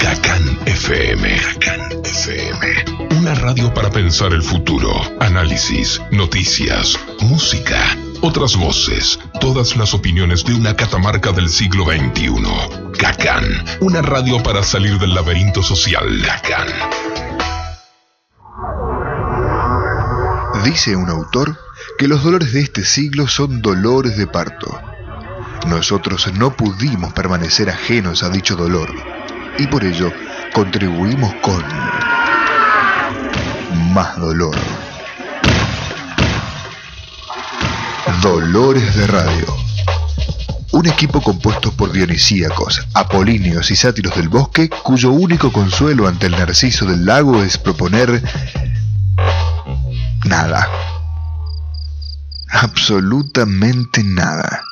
Cacán FM. FM. Una radio para pensar el futuro. Análisis, noticias, música, otras voces, todas las opiniones de una catamarca del siglo XXI. Cacán. Una radio para salir del laberinto social. Dice un autor que los dolores de este siglo son dolores de parto. Nosotros no pudimos permanecer ajenos a dicho dolor y por ello contribuimos con más dolor. Dolores de Radio. Un equipo compuesto por dionisíacos, apolíneos y sátiros del bosque, cuyo único consuelo ante el narciso del lago es proponer nada. Absolutamente nada.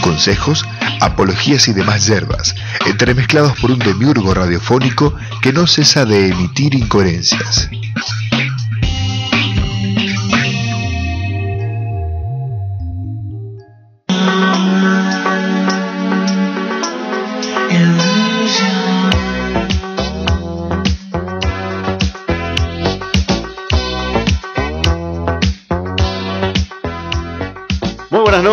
Consejos, apologías y demás yerbas, entremezclados por un demiurgo radiofónico que no cesa de emitir incoherencias.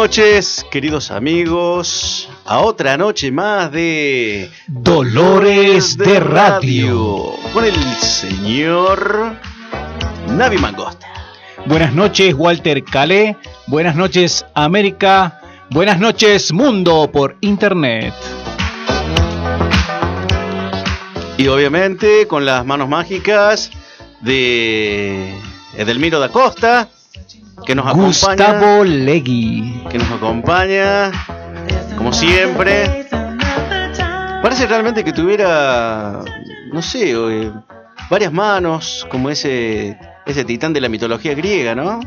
Noches, queridos amigos, a otra noche más de Dolores de Radio. con el señor Navi Mangosta. Buenas noches, Walter Calé. Buenas noches, América. Buenas noches, mundo por internet. Y obviamente con las manos mágicas de Edelmiro da Costa, que nos acompaña. Gustavo Legui. que nos acompaña, como siempre. Parece realmente que tuviera, no sé, eh, varias manos, como ese, ese titán de la mitología griega, ¿no?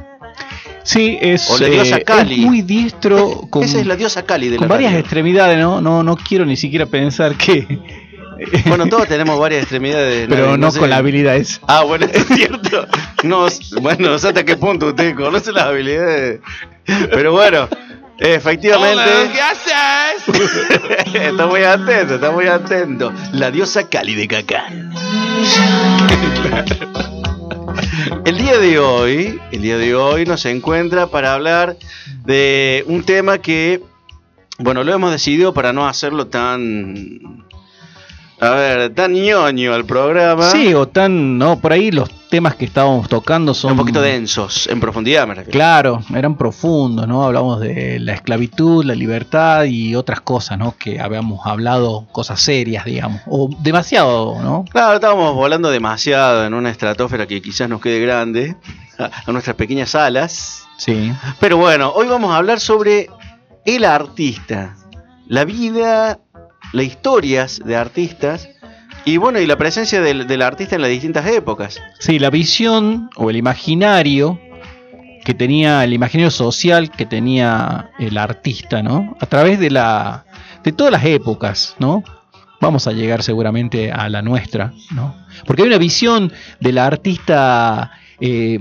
Sí, es, O la diosa eh, Kali. es muy diestro con, Esa es la diosa Cali de la con varias radio. extremidades, ¿no? No, no quiero ni siquiera pensar que. Bueno, todos tenemos varias extremidades. pero no, sé. con la habilidad esa. Ah, bueno, es cierto. No, bueno, no sé hasta qué punto usted conoce las habilidades. Pero bueno, efectivamente. ¿qué haces? está muy atento, está muy atento. La diosa Cali de Cacán. El día de hoy, el día de hoy nos encuentra para hablar de un tema que, bueno, lo hemos decidido para no hacerlo tan, a ver, tan ñoño al programa. Sí, o tan. No, por ahí los temas que estábamos tocando son. un poquito densos, en profundidad me refiero. Claro, eran profundos, ¿no? Hablamos de la esclavitud, la libertad y otras cosas, ¿no? Que habíamos hablado, cosas serias, digamos, o demasiado, ¿no? Claro, estábamos volando demasiado en una estratosfera que quizás nos quede grande, a nuestras pequeñas alas. Sí. Pero bueno, hoy vamos a hablar sobre el artista, la vida, las historias de artistas y bueno, y la presencia del, del artista en las distintas épocas. Sí, la visión o el imaginario que tenía, el imaginario social que tenía el artista, ¿no? A través de la. de todas las épocas, ¿no? Vamos a llegar seguramente a la nuestra, ¿no? Porque hay una visión del artista eh,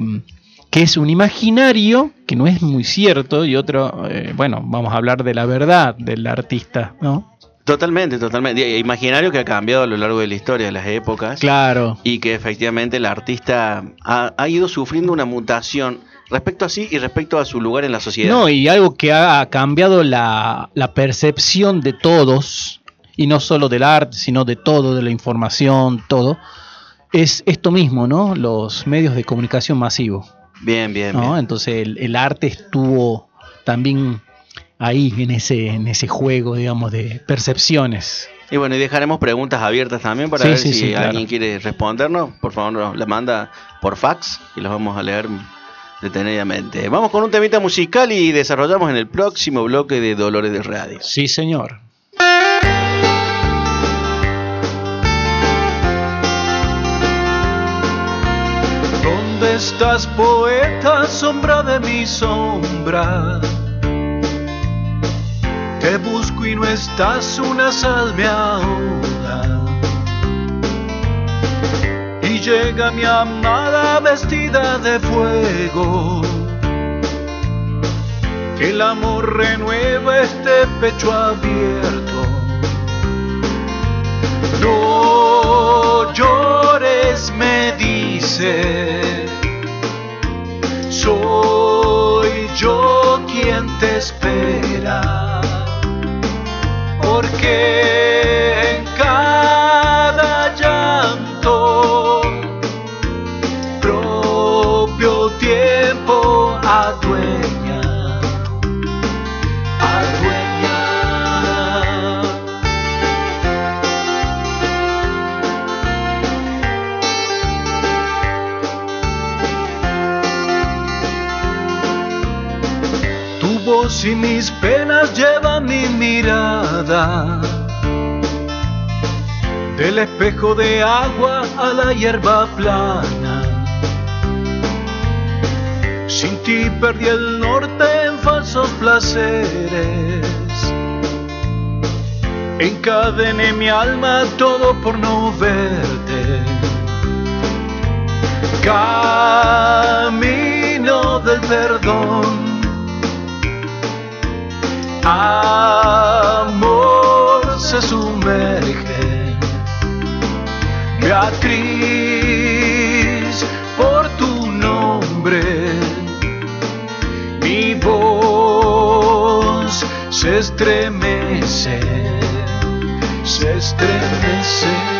que es un imaginario, que no es muy cierto, y otro, eh, bueno, vamos a hablar de la verdad del artista, ¿no? Totalmente, totalmente. Y- Imaginario que ha cambiado a lo largo de la historia de las épocas. Claro. y que efectivamente el artista ha, ha ido sufriendo una mutación respecto a sí y respecto a su lugar en la sociedad. No, y algo que ha cambiado la, la percepción de todos, y no solo del arte, sino de todo, de la información, todo, es esto mismo, ¿no? Los medios de comunicación masivos. bien, bien, ¿no? bien. Entonces el, el arte estuvo también ahí en ese, en ese juego, digamos, de percepciones. Y bueno, y dejaremos preguntas abiertas también para Sí, ver sí, si sí, claro. alguien quiere respondernos. Por favor, nos la manda por fax y los vamos a leer detenidamente. Vamos con un temita musical y desarrollamos en el próximo bloque de Dolores de Radio. Sí, señor. ¿Dónde estás, poeta, sombra de mi sombra? Te busco y no estás, una sal me. Y llega mi amada vestida de fuego. Que el amor renueva este pecho abierto. No llores, me dice mirada del espejo de agua a la hierba plana. Sin ti perdí el norte en falsos placeres. Encadené mi alma todo por no verte. Camino del perdón. Amor se sumerge. Beatriz, por tu nombre, mi voz se estremece, se estremece.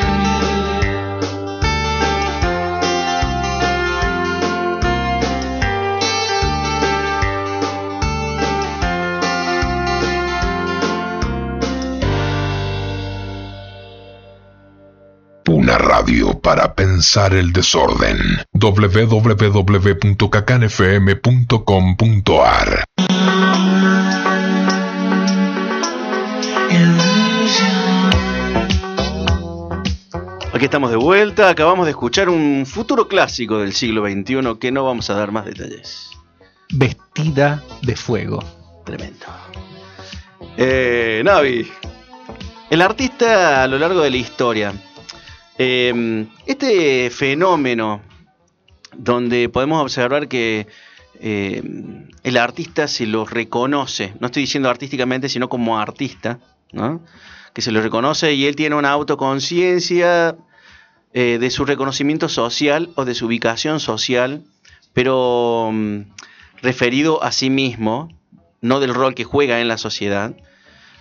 Radio para pensar el desorden. www.cacanfm.com.ar Aquí estamos de vuelta, acabamos de escuchar un futuro clásico del siglo XXI que no vamos a dar más detalles. Vestida de fuego. Tremendo. Eh, Navi, el artista a lo largo de la historia, eh, este fenómeno donde podemos observar que eh, el artista se lo reconoce, no estoy diciendo artísticamente, sino como artista, ¿no? que se lo reconoce y él tiene una autoconciencia eh, de su reconocimiento social o de su ubicación social, pero mm, referido a sí mismo, no del rol que juega en la sociedad.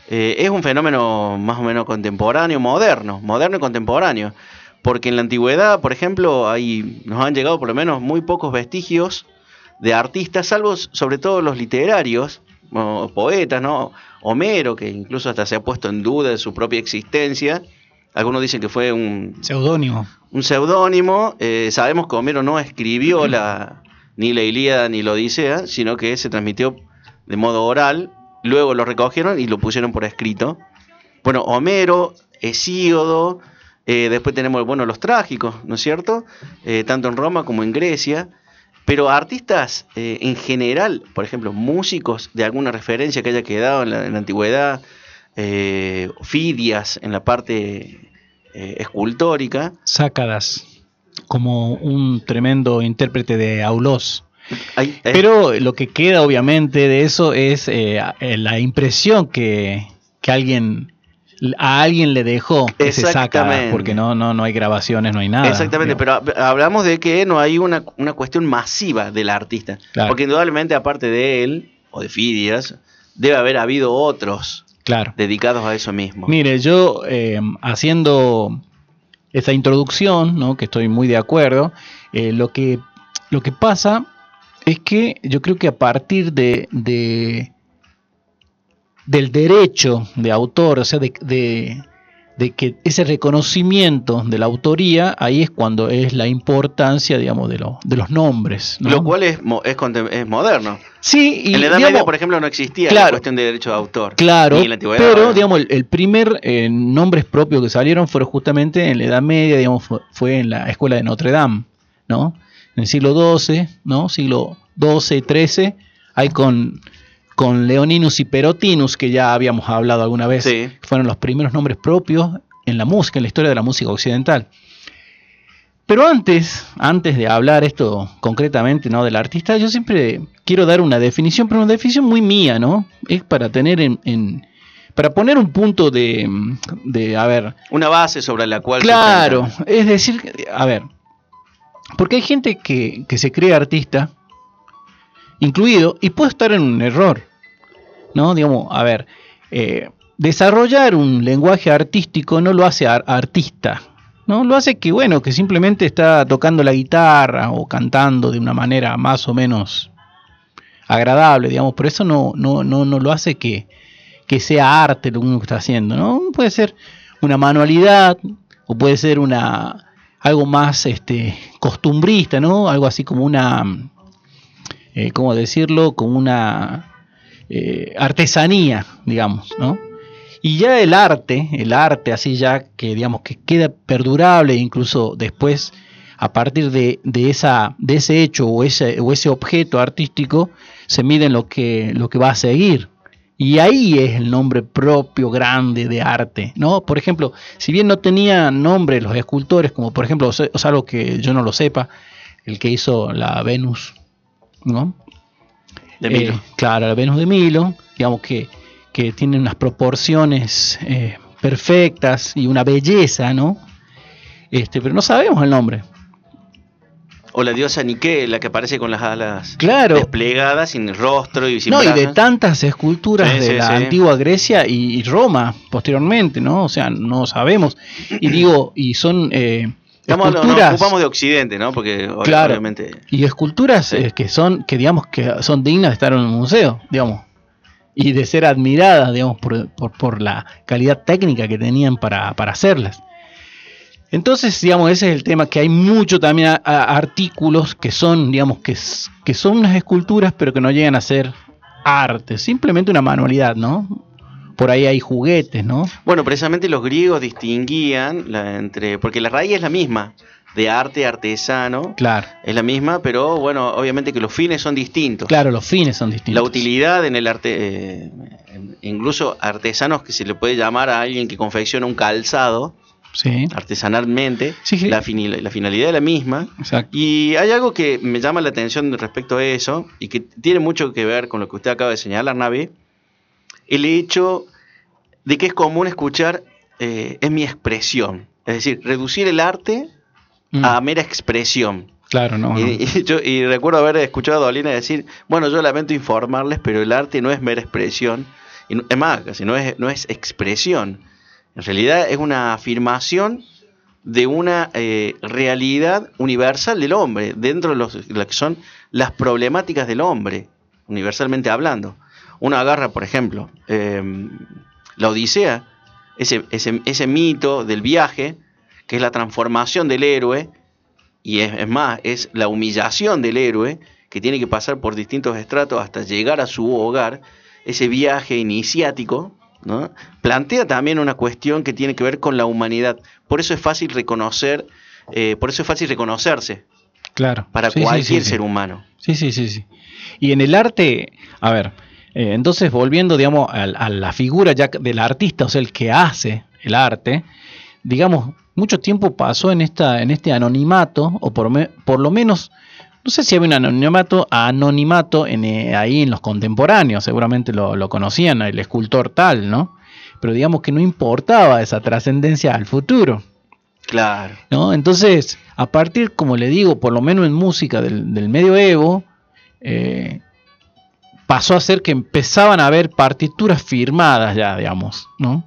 Eh, es un fenómeno más o menos contemporáneo, moderno, moderno y contemporáneo, porque en la antigüedad, por ejemplo, hay, nos han llegado por lo menos muy pocos vestigios de artistas, salvo sobre todo los literarios, o poetas, ¿no? Homero, que incluso hasta se ha puesto en duda de su propia existencia. Algunos dicen que fue un, Seudónimo. un seudónimo. Eh, sabemos que Homero no escribió la, ni la Ilíada ni la Odisea, sino que se transmitió de modo oral. Luego lo recogieron y lo pusieron por escrito. Bueno, Homero, Hesíodo, eh, después tenemos bueno, los trágicos, ¿no es cierto? Eh, tanto en Roma como en Grecia. Pero artistas eh, en general, por ejemplo, músicos de alguna referencia que haya quedado en la, en la antigüedad, Fidias en la parte escultórica, Sácadas. Como un tremendo intérprete de Aulós. Hay- Pero lo que queda obviamente de eso es eh, eh, la impresión que, que alguien a alguien le dejó ese Sácadas, Exactamente. porque no, no, no hay grabaciones, no hay nada. Exactamente, digamos. pero hab- hablamos de que no hay una, una cuestión masiva del artista. Claro. Porque indudablemente, aparte de él, o de Fidias, debe haber habido otros Claro. dedicados a eso mismo. Mire, yo eh, haciendo esta introducción, ¿no? que estoy muy de acuerdo, eh, lo, que, lo que pasa es que yo creo que a partir de, de- del derecho de autor, o sea, de, de- de que ese reconocimiento de la autoría, ahí es cuando es la importancia, digamos, de, lo- de los nombres. ¿no? Lo cual es, es, es moderno. sí, y en la Edad digamos, Media, por ejemplo, no existía la claro. cuestión de derecho de autor. Claro, en la pero digamos el, el primer eh, nombres propios que salieron fueron justamente en la Edad Media, digamos, fue, fue en la escuela de Notre Dame, ¿no? En el siglo XII, ¿no? Siglo XII, XIII, hay con, con Leoninus y Perotinus, que ya habíamos hablado alguna vez, Sí. que fueron los primeros nombres propios en la música, en la historia de la música occidental. Pero antes, antes de hablar esto concretamente, ¿no? Del artista, yo siempre quiero dar una definición, pero una definición muy mía, ¿no? Es para tener en, en- para poner un punto de, de, a ver, Una base sobre la cual... claro, es decir, a ver, porque hay gente que, que se cree artista, incluido, y puede estar en un error, ¿no? Digamos, a ver, eh, desarrollar un lenguaje artístico no lo hace artista, ¿no? Lo hace que, bueno, que simplemente está tocando la guitarra o cantando de una manera más o menos agradable, digamos, pero eso no, no, no, no lo hace que, que sea arte lo que uno está haciendo, ¿no? Puede ser una manualidad o puede ser una algo más este costumbrista, ¿no? Algo así como una eh, ¿cómo decirlo? como una eh, artesanía, digamos, ¿no? Y ya el arte, el arte así ya que digamos que queda perdurable incluso después a partir de, de, esa, de ese hecho o ese, o ese objeto artístico se mide en lo que, lo que va a seguir. Y ahí es el nombre propio grande de arte, ¿no? Por ejemplo, si bien no tenían nombre los escultores, como por ejemplo, o algo que yo no lo sepa, el que hizo la Venus, ¿no? De Milo. Eh, claro, la Venus de Milo, digamos que, que tiene unas proporciones eh, perfectas y una belleza, ¿no? Este, pero no sabemos el nombre. O la diosa Nike, la que aparece con las alas claro. desplegadas, sin rostro y sin No, y de tantas esculturas de la antigua Grecia y, Roma posteriormente, ¿no? O sea, no sabemos. Y digo, y son eh, Estamos, esculturas... Nos ocupamos de Occidente, ¿no? Porque claro, obviamente... Y esculturas eh, que son, que digamos, que son dignas de estar en un museo, digamos. Y de ser admiradas, digamos, por, por, por la calidad técnica que tenían para, para hacerlas. Entonces, digamos, ese es el tema, que hay mucho también artículos que son, digamos, que, que son unas esculturas, pero que no llegan a ser arte, simplemente una manualidad, ¿no? Por ahí hay juguetes, ¿no? Bueno, precisamente los griegos distinguían la, entre, porque la raíz es la misma, de arte artesano. Claro. Es la misma, pero bueno, obviamente que los fines son distintos. Claro, los fines son distintos. La utilidad en el arte, eh, incluso artesanos que se le puede llamar a alguien que confecciona un calzado, artesanalmente, La, la, finalidad es la misma. Y hay algo que me llama la atención respecto a eso y que tiene mucho que ver con lo que usted acaba de señalar, Navi, el hecho de que es común escuchar eh, es mi expresión, es decir, reducir el arte mm. a mera expresión. Claro, no. Y, yo, y recuerdo haber escuchado a Dolina decir, bueno, yo lamento informarles, pero el arte no es mera expresión, y es más, casi no es, no es expresión en realidad es una afirmación de una eh, realidad universal del hombre, dentro de, lo que son las problemáticas del hombre, universalmente hablando. Uno agarra, por ejemplo, em, la Odisea, ese, ese, mito del viaje, que es la transformación del héroe, y es, más, es la humillación del héroe, que tiene que pasar por distintos estratos hasta llegar a su hogar, ese viaje iniciático, plantea también una cuestión que tiene que ver con la humanidad. Por eso es fácil reconocer, eh, por eso es fácil reconocerse. Claro. Para cualquier ser humano. Sí, sí, sí, sí. Y en el arte, a ver, eh, entonces volviendo, digamos, a, la figura ya del artista, o sea, el que hace el arte, digamos, mucho tiempo pasó en esta, en este anonimato, o por, por lo menos no sé si había un anonimato, anonimato en, eh, ahí en los contemporáneos, seguramente lo, conocían, el escultor tal, ¿no? Pero digamos que no importaba esa trascendencia al futuro. Claro. ¿no? Entonces, a partir, como le digo, por lo menos en música del, del medioevo, eh, pasó a ser que empezaban a haber partituras firmadas ya, digamos, ¿no?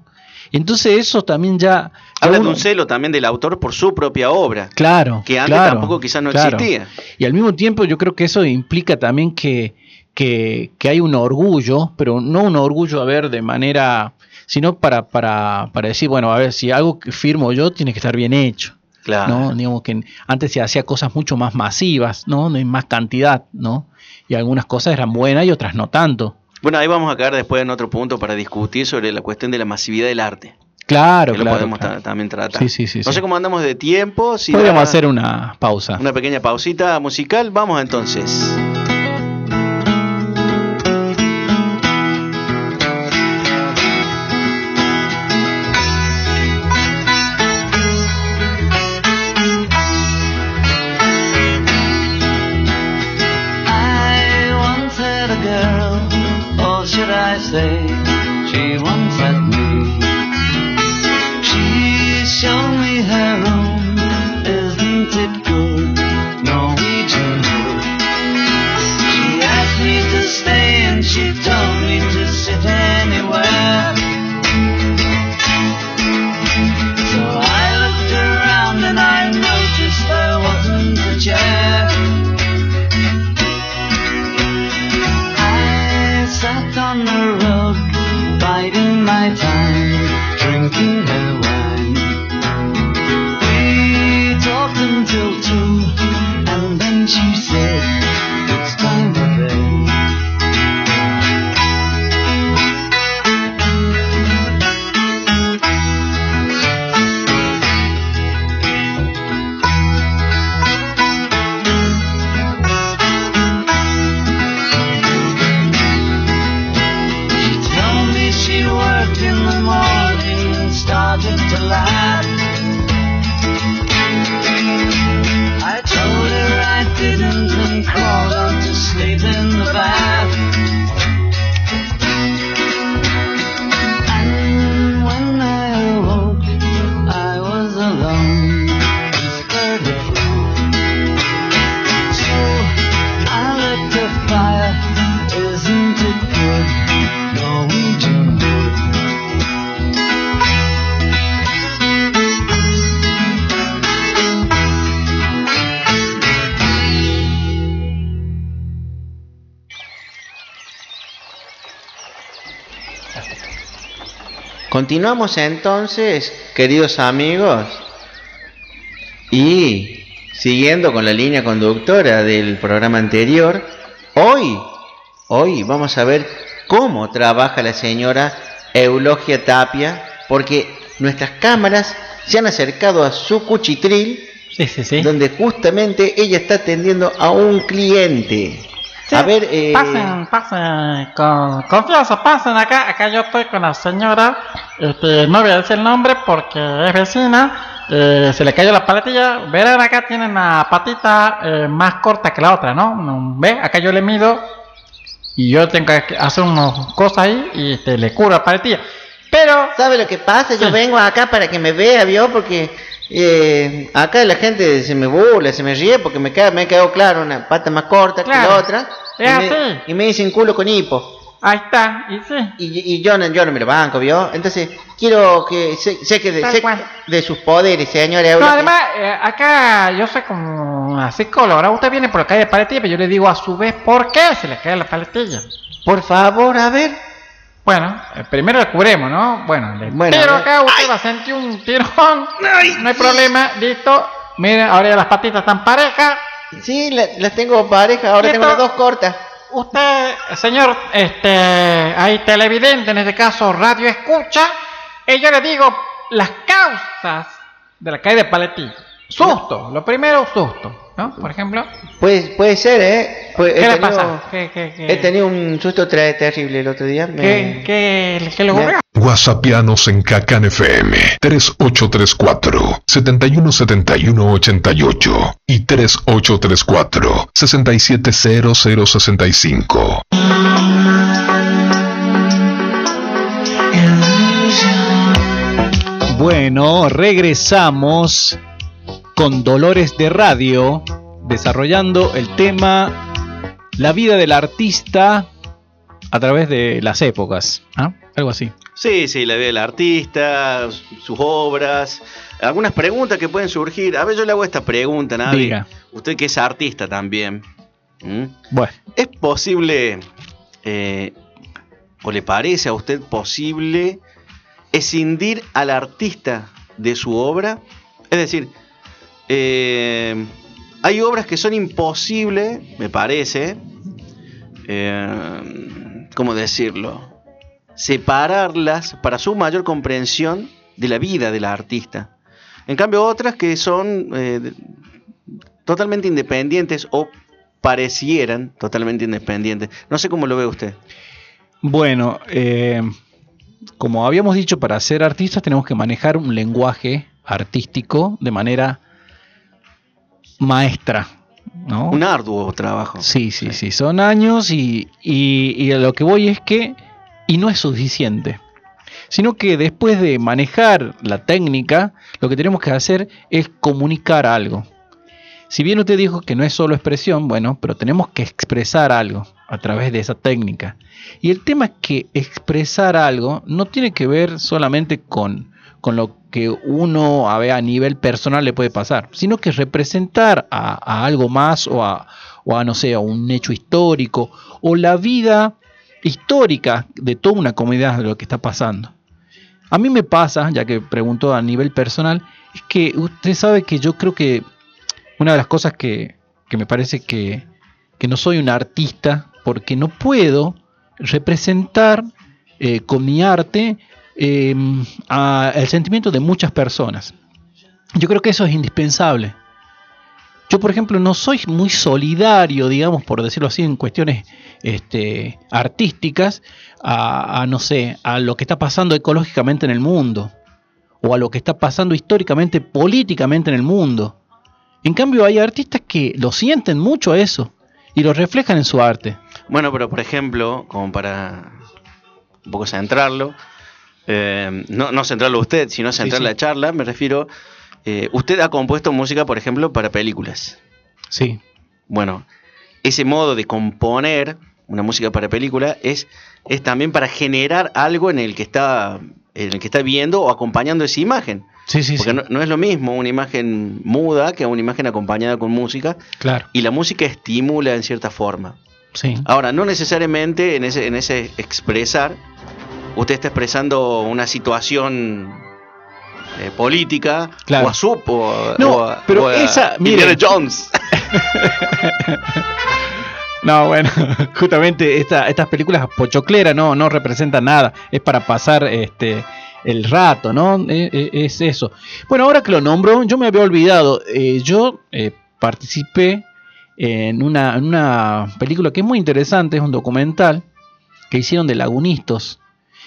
Entonces eso también ya... Habla de un celo también del autor por su propia obra. Claro. Que antes tampoco quizás no existía. Y al mismo tiempo yo creo que eso implica también que, que, hay un orgullo, pero no un orgullo a ver de manera, sino para, para, para decir, bueno, a ver, si algo que firmo yo tiene que estar bien hecho. Claro. ¿no? Digamos que antes se hacía cosas mucho más masivas, ¿no? En más cantidad, ¿no? Y algunas cosas eran buenas y otras no tanto. Bueno, ahí vamos a caer después en otro punto para discutir sobre la cuestión de la masividad del arte. Claro, que claro. Lo podemos también tratar. Sí, sí, sí, no sé cómo andamos de tiempo. Si Podríamos hacer una pausa. Una pequeña pausita musical. Vamos entonces. she told me to sit anywhere. Continuamos entonces, queridos amigos, y siguiendo con la línea conductora del programa anterior, hoy, hoy vamos a ver cómo trabaja la señora Eulogia Tapia, porque nuestras cámaras se han acercado a su cuchitril, Sí, sí, sí. donde justamente ella está atendiendo a un cliente. Sí, a ver, eh, pasen, pasen, con confianza, pasen acá. Acá yo estoy con la señora, este, no voy a decir el nombre porque es vecina. eh, se le cayó la paletilla. Verán, acá tienen la patita eh, más corta que la otra, ¿no? No, ¿Ve? Acá yo le mido y yo tengo que hacer unas cosas ahí y este, le curo la paletilla. Pero, ¿Sabe lo que pasa? Yo Sí. vengo acá para que me vea, ¿vio? Porque eh, acá la gente se me burla, se me ríe porque me, queda, me quedó claro una pata más corta que Claro. la otra. Y me, y me dicen culo con hipo. ahí está, y sí. Y, y yo, no, yo no me lo banco, ¿vio? Entonces, quiero que sé, sé que de, sé de sus poderes, señora No, además, eh, acá yo soy como una psicóloga. Ahora usted viene por la calle de paletilla, pero yo le digo a su vez por qué se le cae la paletilla. Por favor, a ver. Bueno, eh, primero le cubremos, ¿no? Bueno, le Bueno, tiro acá, usted va a sentir un tirón. No hay problema, listo. Miren, ahora ya las patitas están parejas. Sí, la- las tengo pareja, ahora ¿Listo? tengo las dos cortas. Usted, señor, este, hay televidente, en este caso radio escucha, y yo le digo las causas de la caída de paletilla. Susto, lo primero, susto, ¿no? Por ejemplo, Puede, puede ser, ¿eh? Pues, ¿qué he le tenido- pasa? ¿Qué, qué, qué? He tenido un susto terrible el otro día. me- ¿Qué, qué, qué le me- ocurrió? Whatsappianos en Cacan FM 3834 717188 y 3834 670065. Bueno, regresamos con Dolores de Radio, desarrollando el tema La vida del artista a través de las épocas. ¿ah? Algo así. Sí, sí, la vida del artista, sus obras, algunas preguntas que pueden surgir. A ver, yo le hago esta pregunta, Navi. Diga. Usted que es artista también. Bueno, ¿Es posible, eh, o le parece a usted posible, escindir al artista de su obra? Es decir, eh, hay obras que son imposibles, me parece, eh, ¿cómo decirlo? Separarlas para su mayor comprensión de la vida del artista. En cambio, otras que son eh, totalmente independientes o parecieran totalmente independientes. No sé cómo lo ve usted. bueno como habíamos dicho, para ser artistas tenemos que manejar un lenguaje artístico de manera maestra. ¿no? Un arduo trabajo. Sí, sí, sí, son años y, y, y a lo que voy es que, y no es suficiente, sino que después de manejar la técnica, lo que tenemos que hacer es comunicar algo. Si bien usted dijo que no es solo expresión, bueno, pero tenemos que expresar algo a través de esa técnica. Y el tema es que expresar algo no tiene que ver solamente con, con lo que uno a, a nivel personal le puede pasar, sino que representar a, algo más o a, o a, no sé, a un hecho histórico o la vida histórica de toda una comunidad de lo que está pasando. A mí me pasa, ya que preguntó a nivel personal, es que usted sabe que yo creo que una de las cosas que, que me parece que, que, no soy un artista porque no puedo representar eh, con mi arte eh, a el sentimiento de muchas personas. Yo creo que eso es indispensable. Yo, por ejemplo, no soy muy solidario, digamos, por decirlo así, en cuestiones este, artísticas, a, a, no sé, a lo que está pasando ecológicamente en el mundo, o a lo que está pasando históricamente, políticamente en el mundo. En cambio, hay artistas que lo sienten mucho eso y lo reflejan en su arte. Bueno, pero por ejemplo, como para un poco centrarlo, eh, no, no centrarlo usted, sino centrar sí, sí. la charla, me refiero, eh, usted ha compuesto música, por ejemplo, para películas. Sí. Bueno, ese modo de componer una música para película es, es también para generar algo en el que está en el que está viendo o acompañando esa imagen. Sí, sí, Porque sí. No, no, es lo mismo una imagen muda que una imagen acompañada con música. Claro. Y la música estimula en cierta forma. Sí. Ahora, no necesariamente en ese, en ese expresar usted está expresando una situación eh, política Claro. o a Sup o, No, o a, pero o a esa- mire. Jones. No, bueno, justamente esta- estas películas pochocleras no, no representan nada, es para pasar este el rato, ¿no? Eh, eh, es eso. Bueno, ahora que lo nombro, yo me había olvidado, eh, yo eh, participé en una, en una película que es muy interesante, es un documental que hicieron de lagunistas.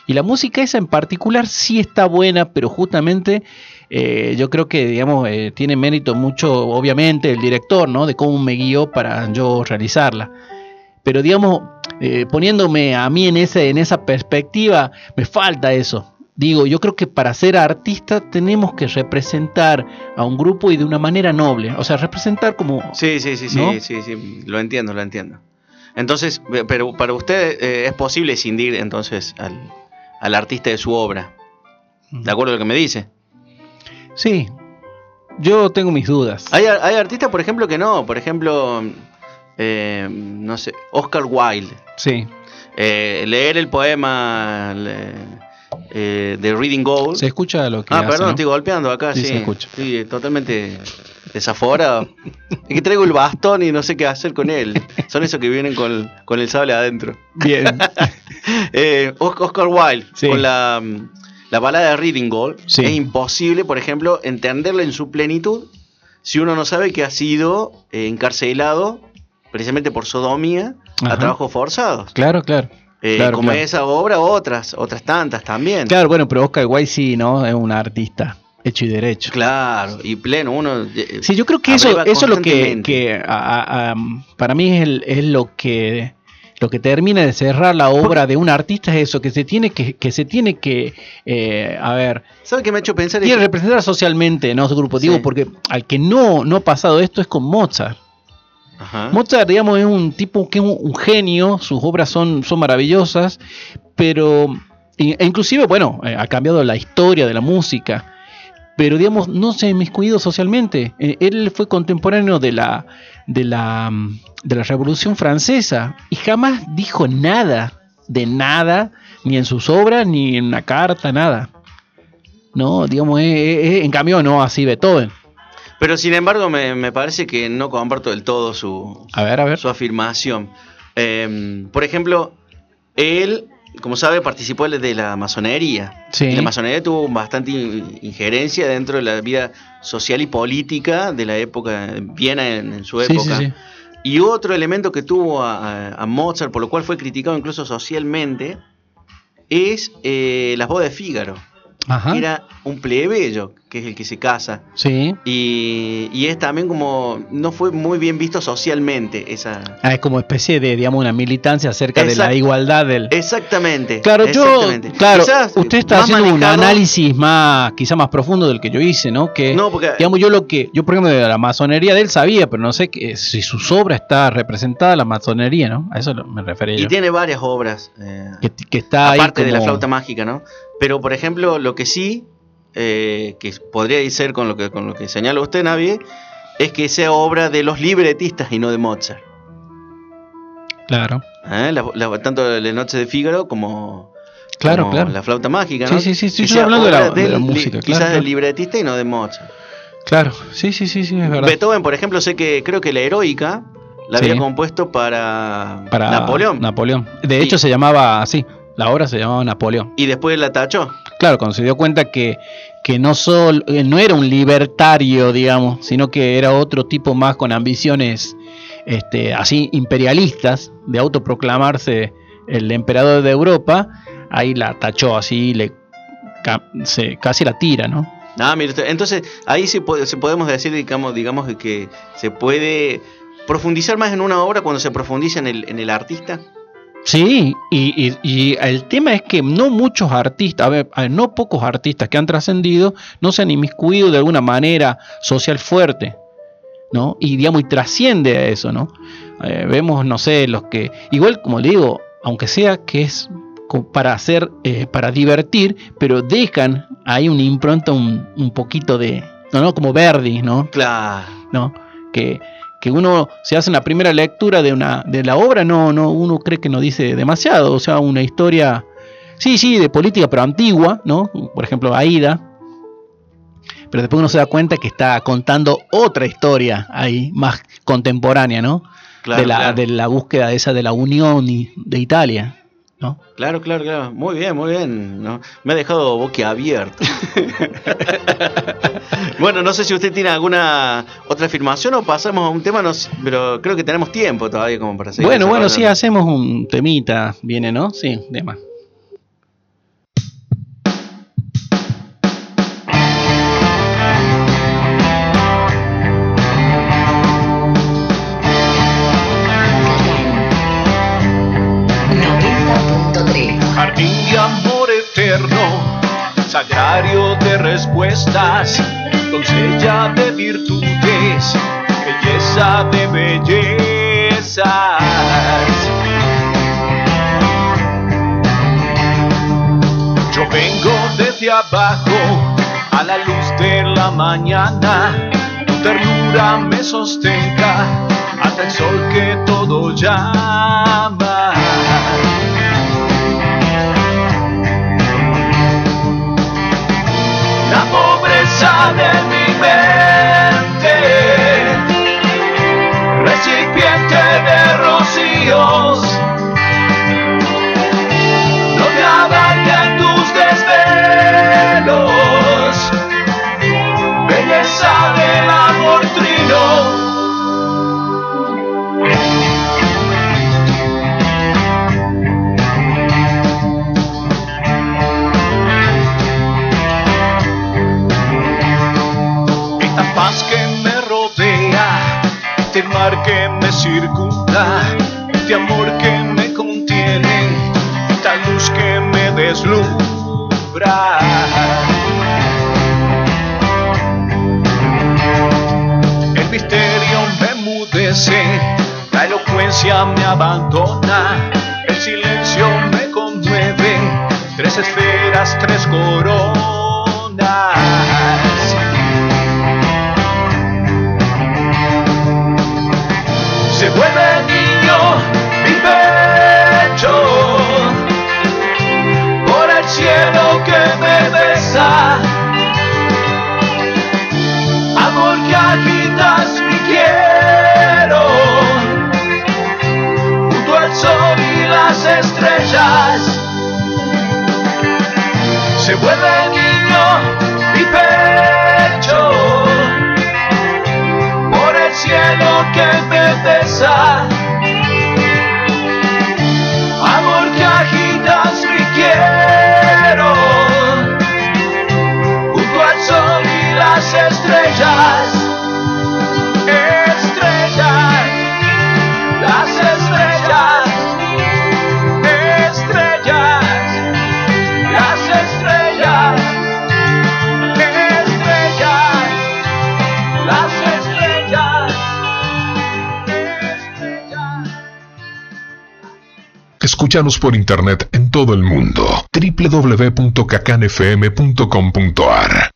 Y la música esa en particular sí está buena, pero justamente eh, yo creo que, digamos, eh, tiene mérito mucho, obviamente, el director, ¿no? De cómo me guió para yo realizarla. Pero, digamos, eh, poniéndome a mí en, ese, en esa perspectiva, me falta eso. Digo, yo creo que para ser artista tenemos que representar a un grupo y de una manera noble. O sea, representar como... Sí, sí, sí, sí, ¿No? sí, sí, lo entiendo, lo entiendo. Entonces, pero para usted eh, es posible escindir entonces al, al artista de su obra. ¿De acuerdo a lo que me dice? Sí, yo tengo mis dudas. Hay, ar- hay artistas, por ejemplo, que no. Por ejemplo, eh, no sé, Oscar Wilde. Sí, Eh, leer el poema le- eh, de Reading Gold. se escucha lo que ah, hace, perdón, ¿no? estoy golpeando acá, Sí, sí. se escucha. Sí, totalmente desaforado. es que traigo el bastón y no sé qué hacer con él. Son esos que vienen con, con el sable adentro. Bien. Eh, Os- Oscar Wilde, Sí. con la, la balada de Reading Gold, Sí. es imposible, por ejemplo, entenderla en su plenitud si uno no sabe que ha sido eh, encarcelado precisamente por sodomía Ajá. a trabajos forzados. claro, claro. Eh, Claro, como claro. esa obra, otras, otras tantas también. Claro, bueno, pero Oscar Wilde sí, ¿no? Es un artista, hecho y derecho. Claro, y pleno, uno... eh, Sí, yo creo que eso, eso es lo que, que a- a- a- para mí es, el- es lo que lo que termina de cerrar la obra de un artista es eso, que se tiene que, que se tiene que, eh, a ver, ¿Sabe qué me ha hecho pensar? tiene que representar socialmente, ¿no? Su grupo, digo, porque al que no, no ha pasado esto es con Mozart. Ajá. Mozart, digamos, es un tipo que es un, genio, sus obras son, son maravillosas, pero, e inclusive, bueno, eh, ha cambiado la historia de la música, pero digamos, no se ha inmiscuido socialmente. Eh, él fue contemporáneo de la, de, la, mm, de la Revolución Francesa y jamás dijo nada, de nada, ni en sus obras, ni en una carta, nada. No, digamos, en cambio, no así Beethoven. Pero sin embargo, me, me parece que no comparto del todo su, A ver, a ver. su afirmación. Eh, por ejemplo, él, como sabe, participó de la masonería. Sí. Y la masonería tuvo bastante in- injerencia dentro de la vida social y política de la época, Viena en, en su Sí, sí, época. sí. Y otro elemento que tuvo a Mozart, por lo cual fue criticado incluso socialmente, es eh, las bodas de Fígaro. Ajá. Era un plebeyo, que es el que se casa. Sí. Y, y es también como, no fue muy bien visto socialmente esa... Ah, es como especie de, digamos, una militancia acerca de la igualdad del... Exactamente. Claro, yo, exactamente. claro, Quizás usted está haciendo un análisis más, quizá más profundo del que yo hice, ¿no? Que, No, porque digamos, yo lo que, yo por ejemplo de la masonería de él sabía, pero no sé que, si su obra está representada la masonería, ¿no? A eso me refería y yo. tiene varias obras. eh, Que, que está ahí aparte de la flauta mágica, ¿no? Pero, por ejemplo, lo que sí, eh, que podría ser con lo que, con lo que señala usted, Navi, es que sea obra de los libretistas y no de Mozart. Claro, ¿eh? La- la- tanto la Noche de Fígaro como, claro, como claro. la flauta mágica, ¿no? sí, sí, sí, sea hablando de la- de música, li- claro, Quizás claro. del libretista y no de Mozart. Claro, sí, sí, sí, sí, es verdad. Beethoven, por ejemplo, sé que creo que la heroica la Sí. había compuesto para, Para Napoleón. Napoleón. De hecho se llamaba así, la obra se llamaba Napoleón. y después la tachó. Claro, cuando se dio cuenta que, que no, solo, eh, no era un libertario, digamos, sino que era otro tipo más con ambiciones este, así imperialistas, de autoproclamarse el emperador de Europa, ahí la tachó así, le, se, casi la tira, ¿no? Ah, mire usted, entonces ahí sí, po- se podemos decir, digamos, digamos que se puede profundizar más en una obra cuando se profundiza en el, en el artista. Sí, y, y- y el tema es que no muchos artistas, a ver, no pocos artistas que han trascendido no se han inmiscuido de alguna manera social fuerte, ¿no? Y digamos, y trasciende a eso, ¿no? Eh, vemos, no sé, los que, igual como le digo, aunque sea que es para hacer, eh, para divertir, pero dejan ahí una impronta un, un poquito de, no, no, como Verdi, ¿no? Claro. ¿no? Que, que uno se hace una primera lectura de una de la obra, no, no, uno cree que no dice demasiado, o sea, una historia Sí, sí, de política, pero antigua, ¿no? Por ejemplo, Aida. Pero después uno se da cuenta que está contando otra historia ahí, más contemporánea, ¿no? Claro, de, la, claro. de la búsqueda esa de la unión y- de Italia, ¿no? Claro, claro, claro. Muy bien, muy bien. ¿no? Me ha dejado boquiabierto. bueno, no sé si usted tiene alguna otra afirmación o pasamos a un tema, no pero creo que tenemos tiempo todavía como para seguir. Bueno, bueno, sí, hacemos un temita, viene, ¿no? Sí, tema. Sagrario de respuestas, doncella de virtudes, belleza de bellezas. Yo vengo desde abajo a la luz de la mañana, tu ternura me sostenga hasta el sol que todo llama. Escúchanos por internet en todo el mundo. www.cacanfm.com.ar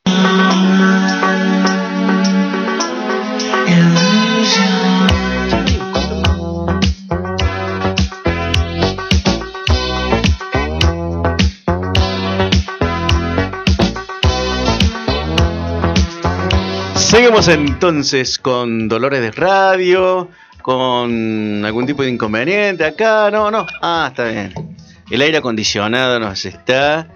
Seguimos entonces con Dolores de Radio, con algún tipo de inconveniente acá. No, no. Ah, está bien. El aire acondicionado nos está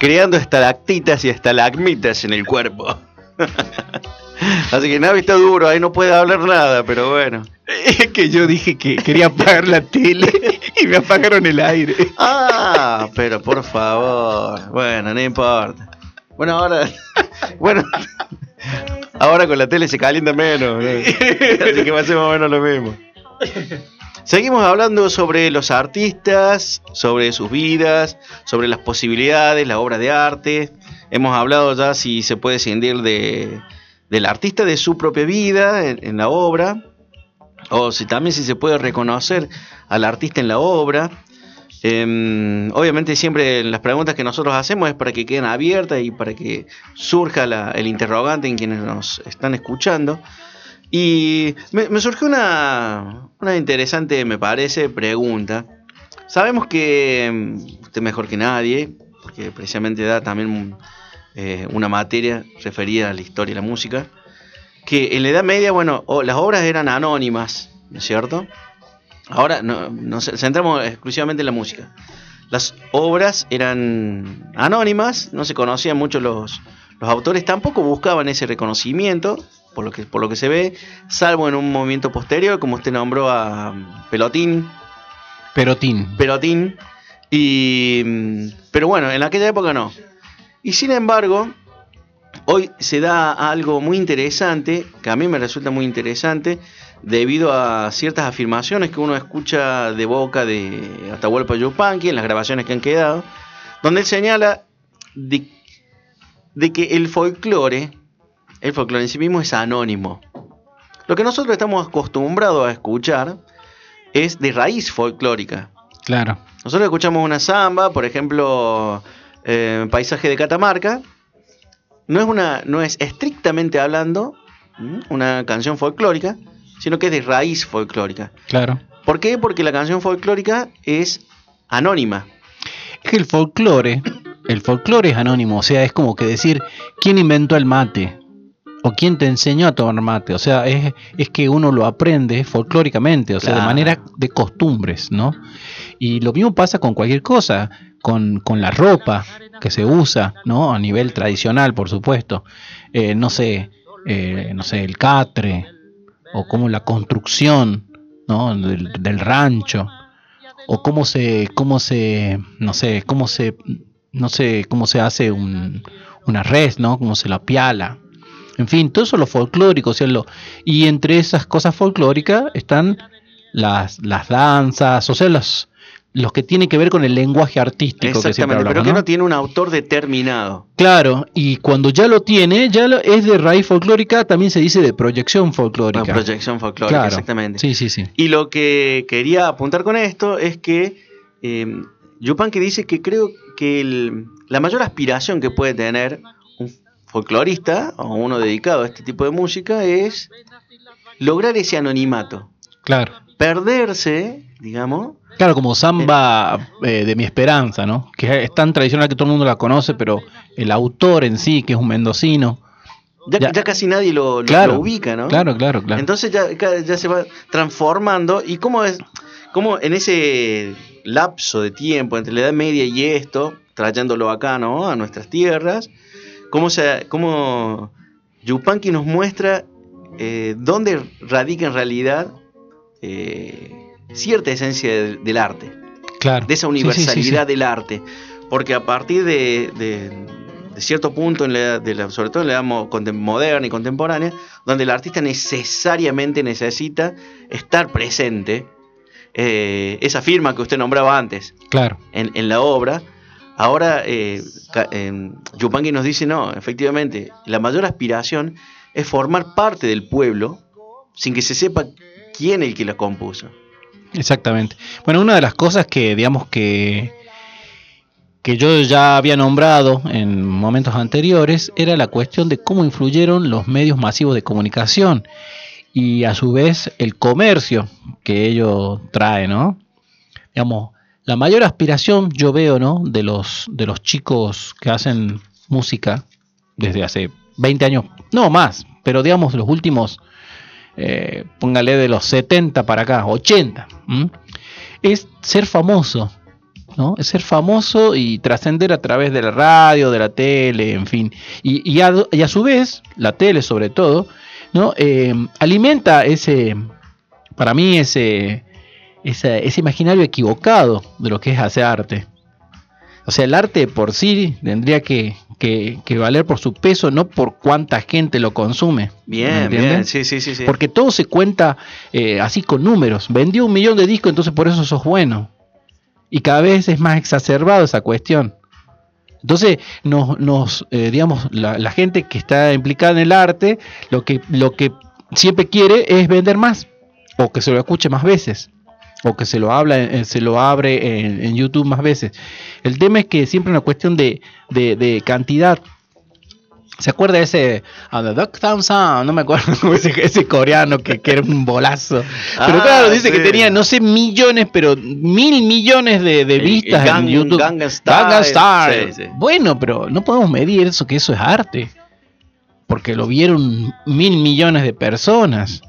creando estalactitas y estalagmitas en el cuerpo. Así que Navi está duro, ahí no puede hablar nada, pero bueno. Es que yo dije que quería apagar la tele y me apagaron el aire. Ah, pero por favor. Bueno, no importa. Bueno, ahora. Bueno. Ahora con la tele se calienta menos. ¿no? Así que va a ser más o menos lo mismo. Seguimos hablando sobre los artistas, sobre sus vidas, sobre las posibilidades, la obra de arte. Hemos hablado ya si se puede escindir de, del artista de su propia vida en, en la obra, o si también si se puede reconocer al artista en la obra. Em, obviamente siempre las preguntas que nosotros hacemos es para que queden abiertas y para que surja el interrogante en quienes nos están escuchando. Y me, surgió una, interesante, me parece, pregunta. Sabemos que mm, usted mejor que nadie, porque precisamente da también eh, una materia referida a la historia y la música, que en la Edad Media, bueno, las obras eran anónimas, ¿no es cierto? Ahora no, nos centramos exclusivamente en la música. Las obras eran anónimas, no se conocían mucho los, los autores, tampoco buscaban ese reconocimiento, por lo, que, por lo que se ve, salvo en un movimiento posterior, como usted nombró a Pelotín, Perotín. Perotín. Y, mm, pero bueno, en aquella época no. Y sin embargo, hoy se da algo muy interesante, que a mí me resulta muy interesante, debido a ciertas afirmaciones que uno escucha de boca de Atahualpa Yupanqui en las grabaciones que han quedado, donde él señala de, de que el folclore, el folclore en sí mismo es anónimo. Lo que nosotros estamos acostumbrados a escuchar es de raíz folclórica. Claro. Nosotros escuchamos una samba, por ejemplo, eh, Paisaje de Catamarca. No es, una, no es estrictamente hablando una canción folclórica, sino que es de raíz folclórica. Claro. ¿Por qué? Porque la canción folclórica es anónima. Es que el folclore, el folclore es anónimo, o sea, es como que decir, ¿quién inventó el mate? ¿O quién te enseñó a tomar mate? O sea, es, es que uno lo aprende folclóricamente, o sea, de manera de costumbres, ¿no? Y lo mismo pasa con cualquier cosa, con, con la ropa que se usa, ¿no? A nivel tradicional, por supuesto. Eh, no sé, eh, no sé, el catre, o como la construcción, ¿no? Del, del rancho o cómo se cómo se no sé cómo se no sé cómo se hace un, una res no cómo se la piala en fin todo eso lo folclórico o y entre esas cosas folclóricas están las las danzas o sea los los que tienen que ver con el lenguaje artístico que Exactamente, pero que ¿no? no tiene un autor determinado. Claro, y cuando ya lo tiene, ya lo- es de raíz folclórica, también se dice de proyección folclórica. Proyección folclórica, Claro. exactamente. Sí, sí, sí. Y lo que quería apuntar con esto es que eh, Yupanqui dice que creo que el- la mayor aspiración que puede tener un folclorista o uno dedicado a este tipo de música es lograr ese anonimato. Claro. Perderse, digamos, Claro, como samba eh, de mi esperanza, ¿no? Que es tan tradicional que todo el mundo la conoce, pero el autor en sí, que es un mendocino. ya, Ya. ya casi nadie lo, lo- Claro, lo ubica, ¿no? Claro, claro, claro. Entonces ya, se va transformando y cómo es, cómo en ese lapso de tiempo entre la Edad Media y esto, trayéndolo acá, ¿no? A nuestras tierras, cómo se, cómo Yupanqui nos muestra eh, dónde radica en realidad eh, cierta esencia del, del arte, claro. de esa Sí, sí, sí, universalidad del arte, porque a partir de, de- de cierto punto, en la, edad- de la- sobre todo en la edad moderna y contemporánea, donde el artista necesariamente necesita estar presente, eh, esa firma que usted nombraba antes Claro. en, en la obra, ahora eh, em, Yupanqui nos dice, no, efectivamente, la mayor aspiración es formar parte del pueblo sin que se sepa quién es el que la compuso. Exactamente. Bueno, una de las cosas que, digamos, que, que yo ya había nombrado en momentos anteriores era la cuestión de cómo influyeron los medios masivos de comunicación y a su vez el comercio que ello trae, ¿no? Digamos, la mayor aspiración yo veo, ¿no? De los, de los chicos que hacen música desde hace 20 años, no más, pero digamos los últimos eh, póngale de los 70 para acá, 80, ¿m? es ser famoso, ¿no? Es ser famoso y trascender a través de la radio, de la tele, en fin. Y, a, y a su vez, la tele sobre todo, ¿no? Eh, alimenta ese, para mí, ese, ese imaginario equivocado de lo que es hacer arte. O sea, el arte por sí tendría que, que- que valer por su peso, no por cuánta gente lo consume. ¿me Bien, bien, sí, sí, sí. sí. Porque todo se cuenta eh, así con números. Vendió un millón de discos, entonces por eso sos bueno. Y cada vez es más exacerbado esa cuestión. Entonces, nos, nos eh, digamos, la, la gente que está implicada en el arte, lo que, lo que siempre quiere es vender más. O que se lo escuche más veces. O que se lo habla, eh, se lo abre en, en YouTube más veces. El tema es que siempre es una cuestión de, de- de cantidad. ¿Se acuerda ese uh, the Dogtown Sound? No me acuerdo ese, ese coreano que, que era un bolazo. Pero Ah, claro, dice que tenía, no sé, millones, pero mil millones de, de Y- y vistas Gang- en YouTube. Gangnam Style, Gangnam Style. sí, sí. Bueno, pero no podemos medir eso, que eso es arte. Porque lo vieron mil millones de personas.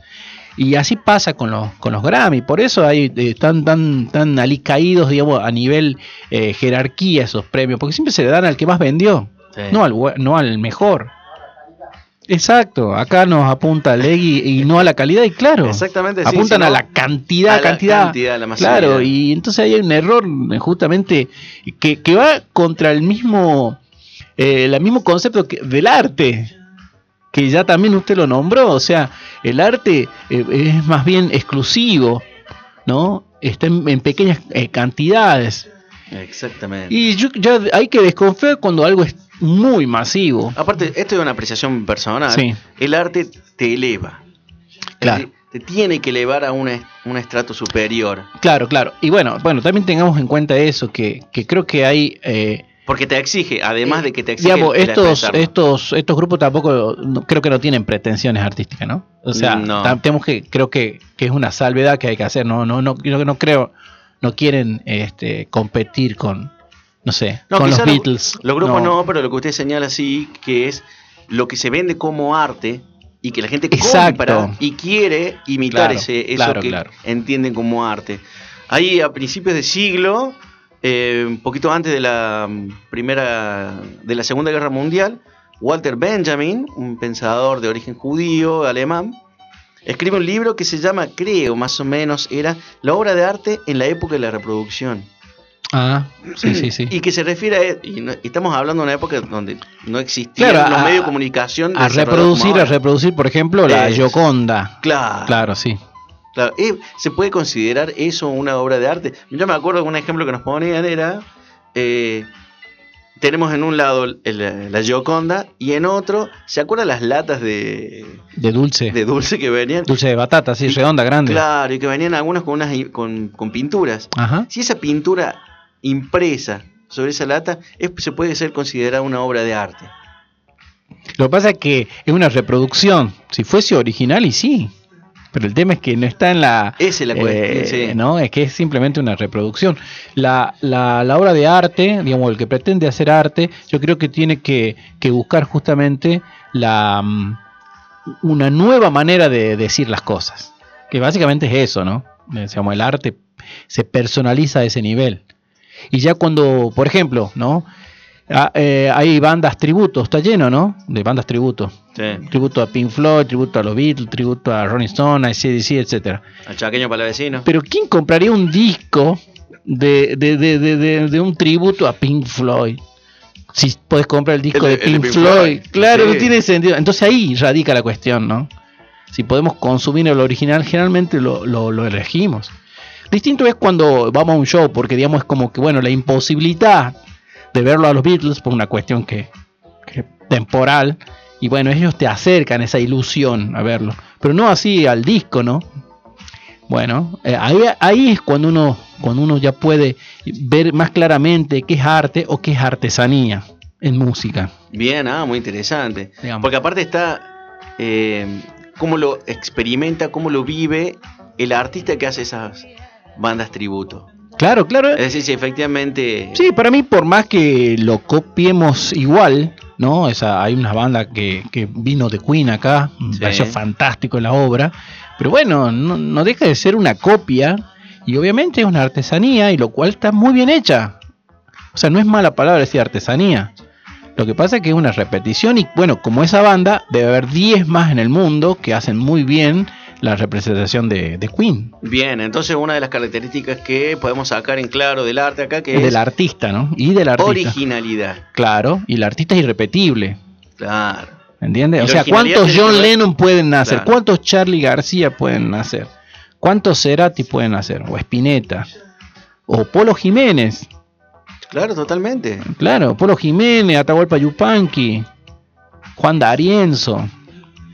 Y así pasa con los, con los Grammy. Por eso hay, eh, están tan, tan alicaídos, digamos, a nivel eh, jerarquía esos premios. Porque siempre se le dan al que más vendió. Sí. No al, no al mejor. Exacto, acá nos apunta Legui y no a la calidad, y claro, Exactamente, sí, apuntan a la cantidad, a la cantidad, cantidad, la claro, y entonces hay un error eh, justamente que, que va contra el mismo, eh, el mismo concepto que- del arte, que ya también usted lo nombró, o sea, el arte eh, es más bien exclusivo, ¿no? Está en, en pequeñas eh, cantidades. Exactamente. Y yo, ya hay que desconfiar cuando algo es muy masivo. Aparte, esto es una apreciación personal. Sí. El arte te eleva. Claro. Te, te tiene que elevar a un, un estrato superior. Claro, claro. Y bueno, bueno, también tengamos en cuenta eso, que, que creo que hay... eh, Porque te exige, además de que te exige. digamos, estos, expresarlo. estos, estos grupos tampoco, no- creo que no tienen pretensiones artísticas, ¿no? O sea, No. tenemos que, creo que, que es una salvedad que hay que hacer, no, no, no, no, no creo, no quieren este, competir con, no sé, No, con los Beatles. Los grupos no. pero lo que usted señala sí, que es lo que se vende como arte y que la gente Exacto. compra y quiere imitar Claro, ese, eso claro, que claro. entienden como arte. Ahí a principios de siglo, eh, un poquito antes de la mm, primera, de la Segunda Guerra Mundial, Walter Benjamin, un pensador de origen judío, alemán, escribe un libro que se llama, creo más o menos, era la obra de arte en la época de la reproducción. Ah, sí, sí, sí. Y que se refiere a. Y no- estamos hablando de una época donde no existían Claro, los a- medios de comunicación. a reproducir, a reproducir, por ejemplo, la. Gioconda. Claro, Claro, sí. Claro. Eh, ¿Se puede considerar eso una obra de arte? Yo me acuerdo que un ejemplo que nos ponían era. eh, tenemos en un lado el- la Gioconda y en otro. ¿Se acuerdan las latas de, De dulce. de dulce que venían? Dulce de batata, sí, Y- redonda, grande. Claro, y que venían algunas con, unas, con, con pinturas. Ajá. Si esa pintura impresa sobre esa lata es- se puede ser considerada una obra de arte. Lo que pasa es que es una reproducción. Si fuese original, y sí. Pero el tema es que no está en la. Esa es la cuestión, sí. No, es que es simplemente una reproducción. La, la, la obra de arte, digamos, el que pretende hacer arte, yo creo que tiene que, que buscar justamente la mm, una nueva manera de decir las cosas. Que básicamente es eso, ¿no? Eh, Digamos, el arte se personaliza a ese nivel. Y ya cuando, por ejemplo, ¿no? Ah, eh, hay bandas tributo, está lleno, ¿no? De bandas tributo. Tributo a Pink Floyd, tributo a los Beatles, tributo a Rolling Stone, a CDC, etcétera. Al chaqueño palavecino. Pero ¿quién compraría un disco de, de, de, de, de- de un tributo a Pink Floyd? Si puedes comprar el disco El de- de, el de Pink, Pink Floyd, Floyd, claro, sí. no tiene sentido. Entonces ahí radica la cuestión, ¿no? Si podemos consumir el original, generalmente lo, lo, lo elegimos. Distinto es cuando vamos a un show, porque digamos es como que, bueno, la imposibilidad de verlo a los Beatles por una cuestión que, que temporal, y bueno, ellos te acercan esa ilusión a verlo, pero no así al disco, ¿no? Bueno, eh, ahí, ahí es cuando uno, cuando uno ya puede ver más claramente qué es arte o qué es artesanía en música. Bien, ah, muy interesante. Digamos. Porque aparte está eh, cómo lo experimenta, cómo lo vive el artista que hace esas bandas tributo. Claro, claro. Es decir, si efectivamente... Sí, para mí, por más que lo copiemos igual, ¿no? Esa, hay una banda que, que vino de Queen acá, me Sí. pareció fantástico la obra, pero bueno, no, no deja de ser una copia y obviamente es una artesanía y lo cual está muy bien hecha. O sea, no es mala palabra decir artesanía. Lo que pasa es que es una repetición y bueno, como esa banda, debe haber 10 más en el mundo que hacen muy bien la representación de, de Queen. Bien, entonces una de las características que podemos sacar en claro del arte acá que es Del artista, ¿no? Y del artista. originalidad. Claro, y el artista es irrepetible. Claro. ¿Entiendes? O sea, ¿cuántos John que Lennon pueden nacer? Claro. ¿Cuántos Charlie García pueden nacer? ¿Cuántos Cerati pueden nacer? O Spinetta. O Polo Jiménez. Claro, totalmente. Claro, Polo Jiménez, Atahualpa Yupanqui, Juan D'Arienzo.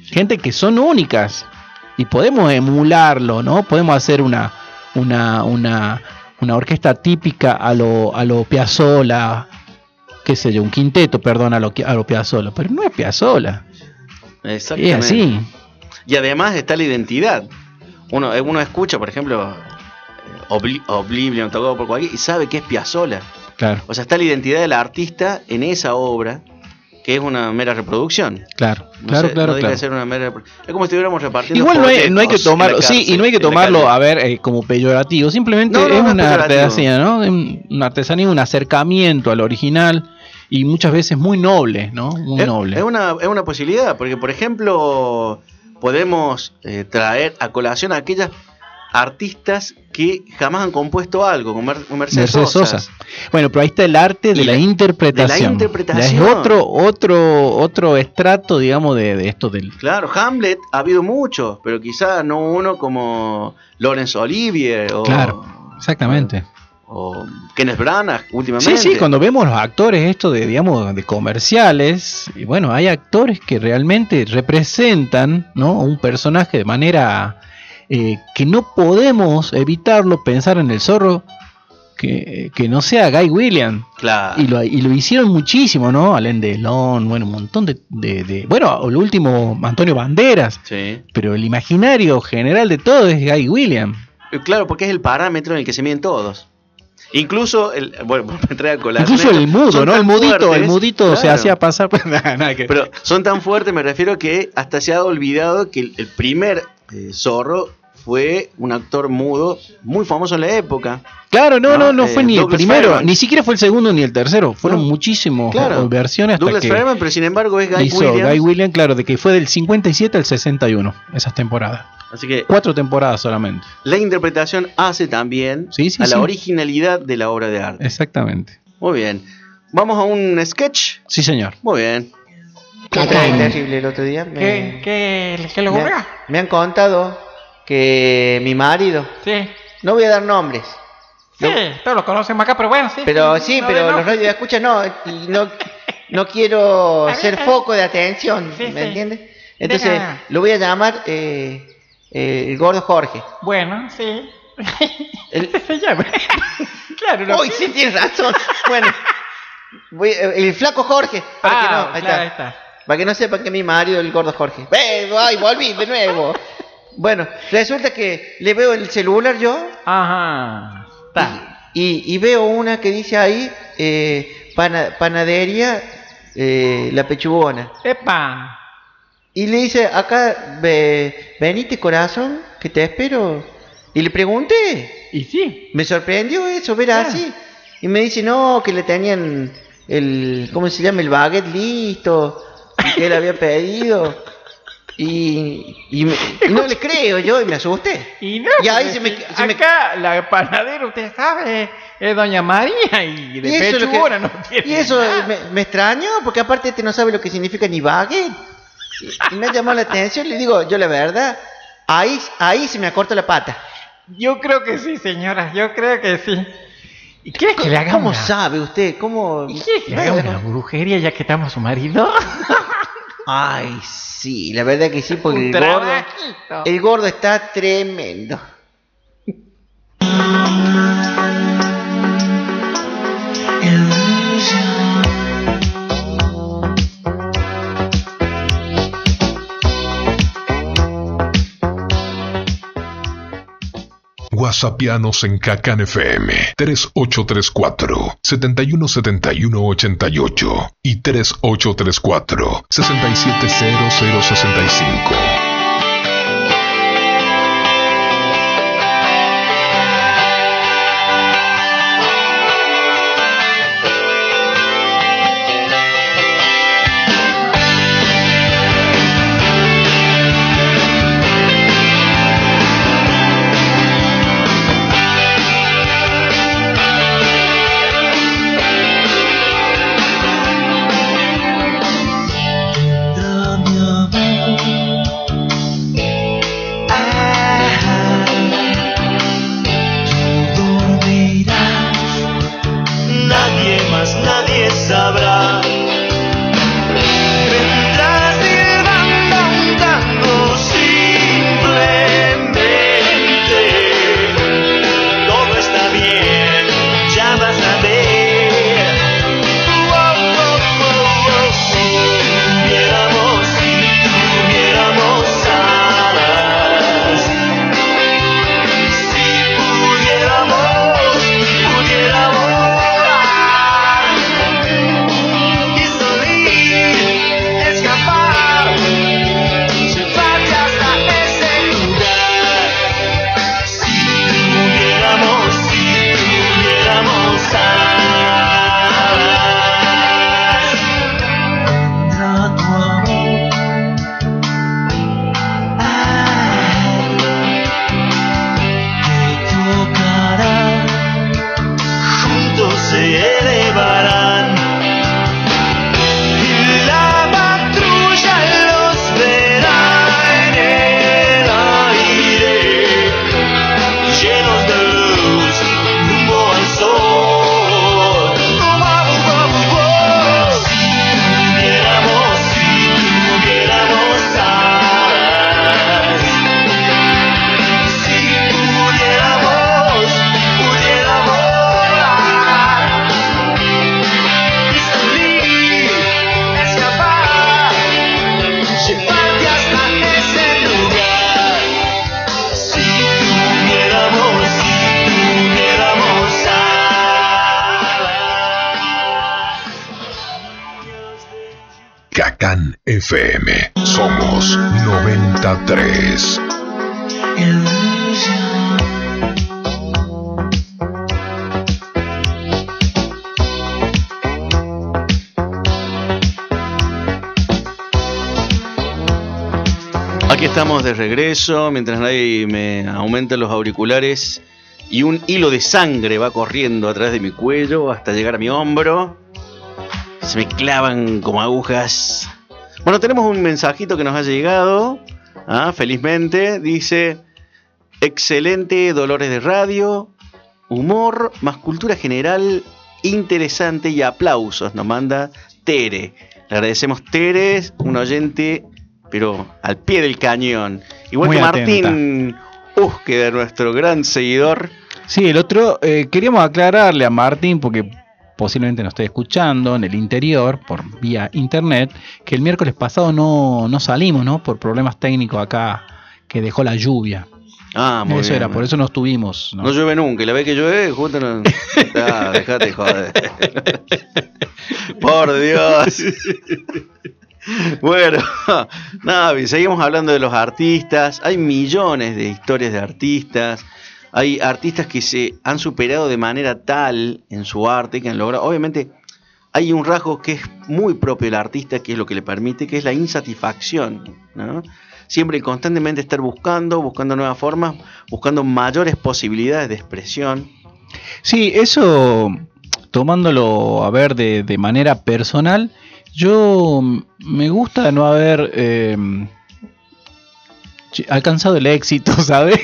Gente que son únicas. Y podemos emularlo, ¿no? Podemos hacer una, una, una, una orquesta típica a lo, a lo Piazzolla, qué sé yo, un quinteto, perdón, a lo, a lo Piazzolla, pero no es Piazzolla. Es Exactamente. así. Y además está la identidad. Uno, eh, uno escucha, por ejemplo, eh, Obli- Oblivion tocado por cualquier y sabe que es Piazzolla. Claro, O sea, está la identidad del artista en esa obra, que es una mera reproducción. claro, No claro, sé, claro, no deja claro. de ser una mera Es como si estuviéramos repartiendo. Igual no hay, no hay que tomarlo, sí, y no hay que tomarlo, a ver, eh, como peyorativo, simplemente No, es una artesanía, ¿no? Un- Una artesanía, un acercamiento al original y muchas veces muy noble, ¿no? Muy Es, noble. es una, es una posibilidad, porque por ejemplo, podemos eh, traer a colación a aquellas artistas que jamás han compuesto algo, como Mer- Mercedes, Mercedes Sosa. Bueno, pero ahí está el arte de la, la- interpretación. de la interpretación. Es otro, otro, otro estrato, digamos, de, de esto del. Claro, Hamlet ha habido muchos, pero quizá no uno como Laurence Olivier o, Claro, Exactamente. o Kenneth Branagh últimamente. Sí, sí, cuando vemos los actores esto de, digamos, de comerciales, y bueno, hay actores que realmente representan, ¿no? Un personaje de manera eh, que no podemos evitarlo pensar en el zorro que, que no sea Guy Williams. Claro. Y lo, y lo hicieron muchísimo, ¿no? Alain Delon, bueno, un montón de, de, de- Bueno, lo último, Antonio Banderas. Sí. Pero el imaginario general de todo es Guy Williams. Eh, Claro, porque es el parámetro en el que se miden todos. Incluso, el, bueno, me trae a colación Incluso el mudo, ¿no? El mudito, el mudito se hacía pasar. Nada, nada que- Pero son tan fuertes, me refiero que hasta se ha olvidado que el, el primer eh, zorro fue un actor mudo muy famoso en la época. Claro, no, no, No, no eh, fue ni el primero, ni siquiera fue el segundo ni el tercero, fueron No, muchísimos claro. versiones hasta Douglas que Fairbanks, pero sin embargo es Guy hizo Williams. Guy Williams, claro, de que fue del 57 al 61, esas temporadas. Así que Cuatro temporadas solamente. la interpretación hace también Sí, sí, a sí. la originalidad de la obra de arte. Exactamente. Muy bien. Vamos a un sketch. Sí, señor. Muy bien. Vez terrible el otro día. Me, ¿Qué, qué, qué le me, ocurrió? me han contado que mi marido, Sí. no voy a dar nombres, Sí, todos lo conocemos acá, pero bueno, sí. pero sí, No, pero no. los radios escuchan no, y no, no quiero ser foco de atención, Sí, ¿me sí. entiendes? Entonces Venga. lo voy a llamar eh, eh, el gordo Jorge. Bueno, sí. El- Ese se llama. claro, lo Uy, sí, tienes razón. Bueno, voy- eh, el flaco Jorge, para que no, Ah, ahí claro, ahí está. está. Para que no sepan que mi marido es el gordo Jorge. ¡Ay, volví de nuevo! Bueno, resulta que le veo el celular yo Ajá. Y, y veo una que dice ahí eh, pana- panadería eh, La Pechugona. Epa. Y le dice, acá, ve, venite corazón, que te espero. Y le pregunté, Y sí. me sorprendió eso, ver así. Y me dice, no, que le tenían el, ¿cómo se llama? El baguette listo, y que él había pedido. Y, y, me- y no le creo yo, y me asusté. Y no, Y ahí se me- se me- acá la panadera, usted sabe, es Doña María y de Y eso, que- no tiene y eso nada. me, me extrañó, porque aparte este no sabe lo que significa ni baguette. Y, me llamó la atención, le digo, yo la verdad, ahí, ahí se me acorta la pata. Yo creo que sí, señora, yo creo que sí. ¿Y quiere que le hagamos ¿Cómo una- sabe usted? ¿Cómo? ¿Y quiere que le hagamos una brujería ya que estamos su marido? Ay, sí, la verdad que sí, porque el gordo, el gordo está tremendo. Whatsappianos en Cacan FM 3834 717188 y 3834 670065. Estamos de regreso, mientras nadie me aumenta los auriculares y un hilo de sangre va corriendo a través de mi cuello hasta llegar a mi hombro. Se me clavan como agujas. Bueno, tenemos un mensajito que nos ha llegado, ah, felizmente. Dice, excelente Dolores de Radio, humor más cultura general, interesante y aplausos. Nos manda Tere. Le agradecemos Tere, un oyente, pero al pie del cañón. Igual Muy que Martín Úsqueda, nuestro gran seguidor. Sí, el otro, eh, queríamos aclararle a Martín, porque posiblemente nos esté escuchando en el interior, por vía internet, que el miércoles pasado no, no salimos, ¿no? Por problemas técnicos acá que dejó la lluvia. Ah, muy eso bien. era, por eso no estuvimos. ¿no? No llueve nunca, y la vez que llueve, justo no. Ah, dejate joder. Por Dios. Bueno, nada, seguimos hablando de los artistas. Hay millones de historias de artistas. Hay artistas que se han superado de manera tal en su arte que han logrado. Obviamente, hay un rasgo que es muy propio del artista, que es lo que le permite, que es la insatisfacción. ¿no? Siempre constantemente estar buscando, buscando nuevas formas, buscando mayores posibilidades de expresión. Sí, eso tomándolo a ver de, de manera personal, yo mm, me gusta no haber eh, ch- alcanzado el éxito, ¿sabes?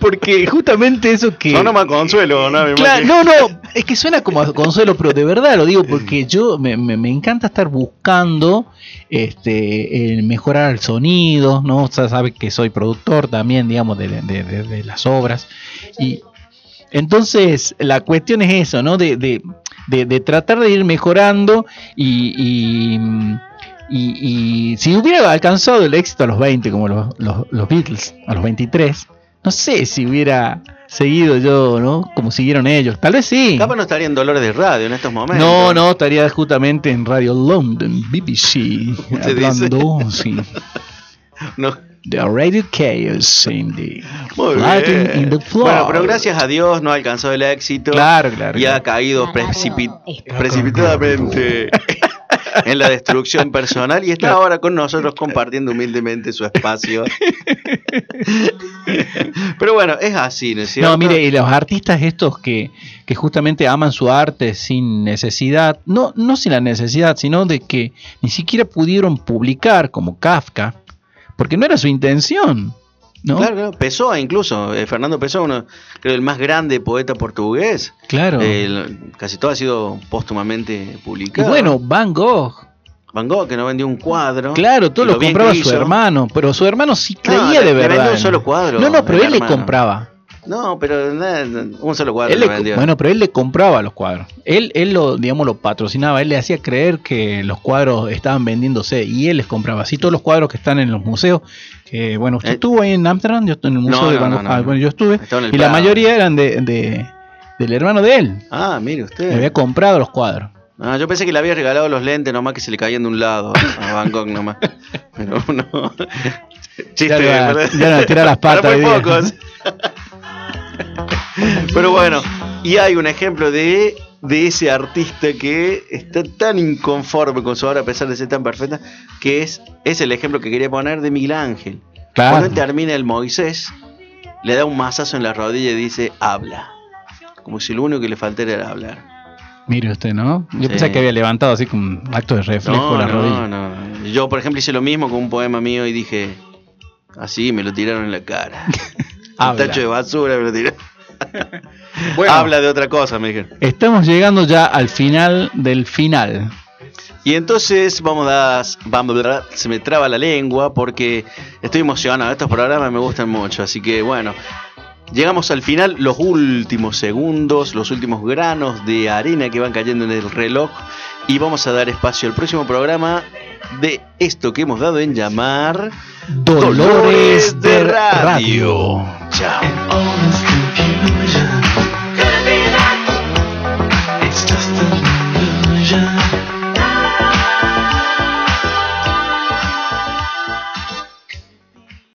Porque justamente eso que... No, no me consuelo, no, me Claro, no, no, es que suena como a consuelo, pero de verdad lo digo porque yo me, me- me encanta estar buscando este el mejorar el sonido, ¿no? O sea, sabe que soy productor también, digamos, de, de- de- de las obras. Y entonces la cuestión es eso, ¿no? De, de- de- tratar de ir mejorando y, y, y- y si hubiera alcanzado el éxito a los 20, como los, los- los Beatles, a los 23, no sé si hubiera seguido yo, ¿no? Como siguieron ellos. Tal vez sí. Capaz no estaría en Dolores de Radio en estos momentos. No, no, estaría justamente en Radio London, BBC, hablando, sí, No. De Radio Chaos in the Muy Latin bien. in the floor. Bueno, pero gracias a Dios no alcanzó el éxito. Claro, claro. Y ha caído precipi- precipitadamente en la destrucción personal y está ahora con nosotros compartiendo humildemente su espacio. Pero bueno, es así, ¿no es cierto? No, mire, y los artistas estos que, que justamente aman su arte sin necesidad, no, no sin la necesidad, sino de que ni siquiera pudieron publicar como Kafka, porque no era su intención, ¿no? Claro, claro, Pessoa incluso, eh, Fernando Pessoa, uno, creo el más grande poeta portugués. Claro. Eh, casi todo ha sido póstumamente y publicado. bueno, Van Gogh, Van Gogh, que no vendió un cuadro. claro, todo Y lo compraba su hermano, pero su hermano sí No, creía le- de le verdad. vendió un solo cuadro, No, no, pero él le compraba. No, pero nada, un solo cuadro Él le le- vendió. bueno, pero él le compraba los cuadros. Él, él lo, digamos, lo patrocinaba. Él le hacía creer que los cuadros estaban vendiéndose y él les compraba. Así todos los cuadros que están en los museos. Que, bueno, usted Eh, estuvo ahí en Amsterdam, yo estuve en el museo No, de no, Van no, Gogh. no, Ah, no. bueno, yo estuve. Y la mayoría eran de, de- del hermano de él. Ah, mire Le usted. había comprado los cuadros. Ah, yo pensé que le había regalado los lentes nomás que se le caían de un lado a Van Gogh nomás. Pero no. Chiste, Ya no- tira las patas Para muy pocos. Pero bueno, y hay un ejemplo de, de ese artista que está tan inconforme con su obra a pesar de ser tan perfecta, que es, es el ejemplo que quería poner de Miguel Ángel. Claro. Cuando él termina el Moisés, le da un mazazo en la rodilla y dice, habla. Como si lo único que le faltara era hablar. Mire usted, ¿no? Yo Sí. pensé que había levantado así con un acto de reflejo No, la no, rodilla. no. Yo, por ejemplo, hice lo mismo con un poema mío y dije, así, me lo tiraron en la cara. un Habla. tacho de basura me lo. Bueno. Habla de otra cosa, me dijeron. Estamos llegando ya al final del final. Y entonces vamos a, vamos a- se me traba la lengua porque estoy emocionado. Estos programas me gustan mucho, así que bueno. Llegamos al final, los últimos segundos, los últimos granos de arena que van cayendo en el reloj y vamos a dar espacio al próximo programa de esto que hemos dado en llamar Dolores de Radio. Chao. It's just an illusion.